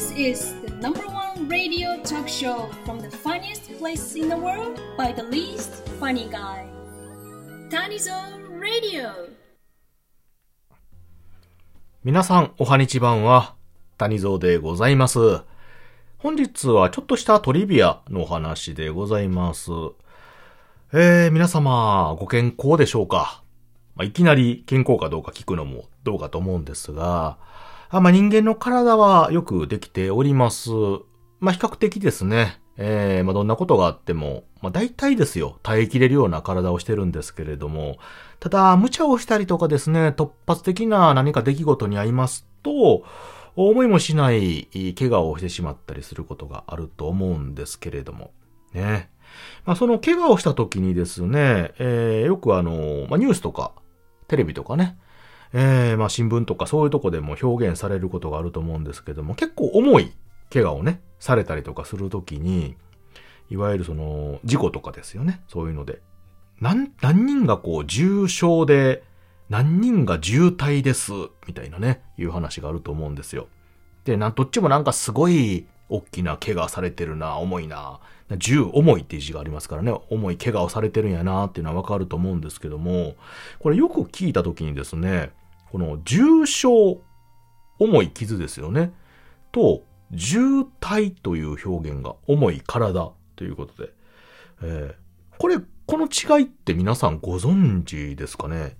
This is the number one radio talk show from the funniest place in the world by the least funny guy. Tanizon Radio. 皆さん、おはにちばんは、谷蔵でございます。本日はちょっとしたトリビアのお話でございます。えー、皆様、ご健康でしょうか、まあ、いきなり健康かどうか聞くのもどうかと思うんですが、あまあ、人間の体はよくできております。まあ、比較的ですね。えー、まあ、どんなことがあっても、まあ、大体ですよ、耐えきれるような体をしてるんですけれども、ただ、無茶をしたりとかですね、突発的な何か出来事に遭いますと、思いもしない怪我をしてしまったりすることがあると思うんですけれども、ね。まあ、その怪我をした時にですね、えー、よくあの、まあ、ニュースとか、テレビとかね、えー、まあ、新聞とかそういうとこでも表現されることがあると思うんですけども、結構重い怪我をね、されたりとかするときに、いわゆるその、事故とかですよね。そういうので。何、何人がこう、重傷で、何人が渋滞です、みたいなね、いう話があると思うんですよ。で、なん、どっちもなんかすごい、大きな怪我されてるな、重いな。重、重いっていう字がありますからね、重い怪我をされてるんやな、っていうのはわかると思うんですけども、これよく聞いたときにですね、この重傷、重い傷ですよね。と、渋滞という表現が重い体ということで、えー、これ、この違いって皆さんご存知ですかね？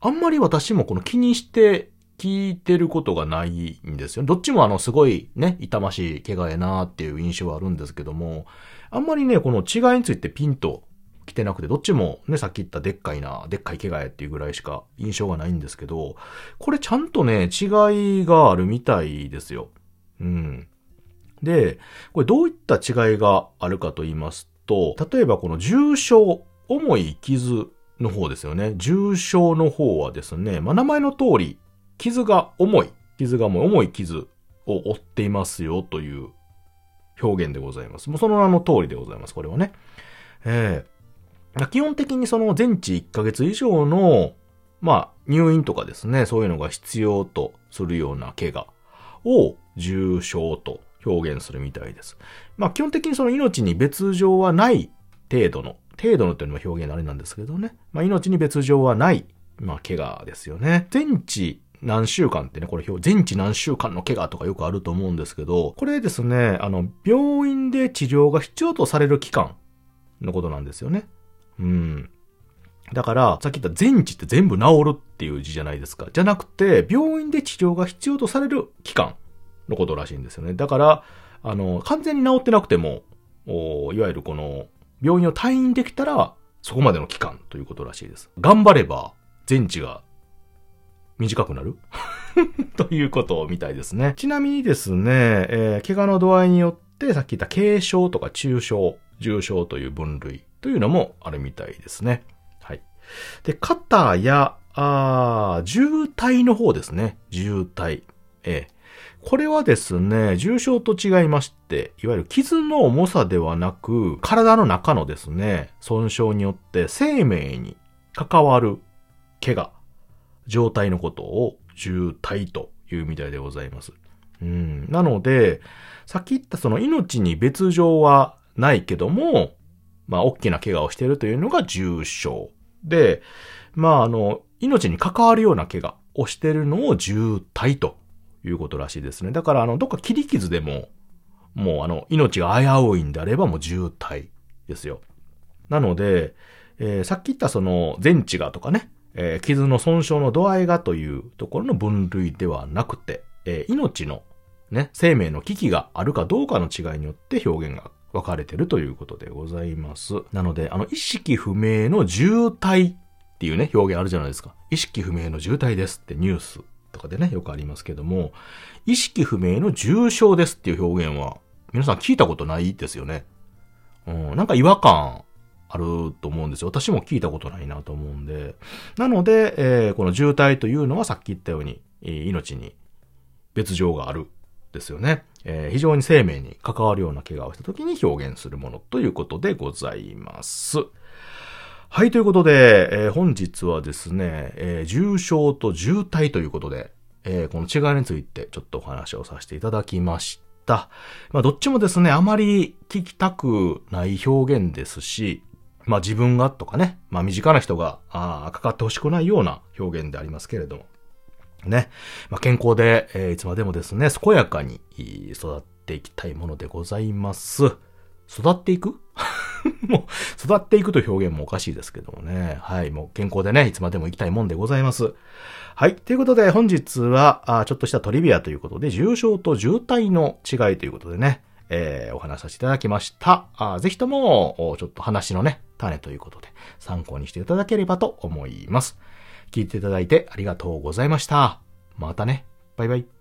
あんまり私もこの気にして聞いてることがないんですよ。どっちもあのすごいね、痛ましい怪我やなーっていう印象はあるんですけども、あんまりね、この違いについてピンと来てなくて、どっちもね、さっき言ったでっかいな、でっかい怪我やっていうぐらいしか印象がないんですけど、これちゃんとね、違いがあるみたいですよ。うん。で、これどういった違いがあるかと言いますと、例えばこの重症、重い傷の方ですよね。重症の方はですね、まあ、名前の通り、傷が重い、傷がもう重い傷を負っていますよという表現でございます。もうその名の通りでございます、これはね。えー、基本的にその全治1ヶ月以上の、まあ、入院とかですね、そういうのが必要とするような怪我を重症と表現するみたいです。まあ基本的にその命に別状はない程度の、程度のっていうのも表現あれなんですけどね。まあ命に別状はない、まあ怪我ですよね。全治何週間ってね、これ全治何週間の怪我とかよくあると思うんですけど、これですね、あの、病院で治療が必要とされる期間のことなんですよね。うん。だから、さっき言った全治って全部治るっていう字じゃないですか。じゃなくて、病院で治療が必要とされる期間のことらしいんですよね。だから、あの、完全に治ってなくても、いわゆるこの、病院を退院できたら、そこまでの期間ということらしいです。頑張れば、全治が短くなる ということみたいですね。ちなみにですね、えー、怪我の度合いによって、さっき言った軽症とか中症、重症という分類というのもあるみたいですね。はい。で、肩や、あ渋滞の方ですね。渋滞。えーこれはですね、重症と違いまして、いわゆる傷の重さではなく、体の中のですね、損傷によって生命に関わる怪我、状態のことを重体というみたいでございます。うん。なので、さっき言ったその命に別状はないけども、まあ、大きな怪我をしているというのが重症。で、まあ、あの、命に関わるような怪我をしているのを重体ということらしいですね。だから、あの、どっか切り傷でも、もうあの、命が危ういんであればもう渋滞ですよ。なので、えー、さっき言ったその、全治がとかね、えー、傷の損傷の度合いがというところの分類ではなくて、えー、命のね、生命の危機があるかどうかの違いによって表現が分かれてるということでございます。なので、あの、意識不明の渋滞っていうね、表現あるじゃないですか。意識不明の渋滞ですってニュースとかでね、よくありますけども、意識不明の重症ですっていう表現は、皆さん聞いたことないですよね。うん、なんか違和感あると思うんですよ。私も聞いたことないなと思うんで。なので、えー、この渋滞というのはさっき言ったように、命に別状がある。ですよね。えー、非常に生命に関わるような怪我をした時に表現するものということでございます。はい、ということで、えー、本日はですね、えー、重症と渋滞ということでえー、この違いについてちょっとお話をさせていただきました。まあ、どっちもですね、あまり聞きたくない表現ですし、まあ自分がとかね、まあ身近な人が、ああかかってほしくないような表現でありますけれども。ね。まあ健康で、えー、いつまでもですね、健やかに育っていきたいものでございます。育っていく？もう、育っていくという表現もおかしいですけどもね。はい。もう健康でね、いつまでも行きたいもんでございます。はい。ということで、本日は、あちょっとしたトリビアということで、重症と渋滞の違いということでね、えー、お話しさせていただきました。あぜひとも、ちょっと話のね、種ということで、参考にしていただければと思います。聞いていただいてありがとうございました。またね。バイバイ。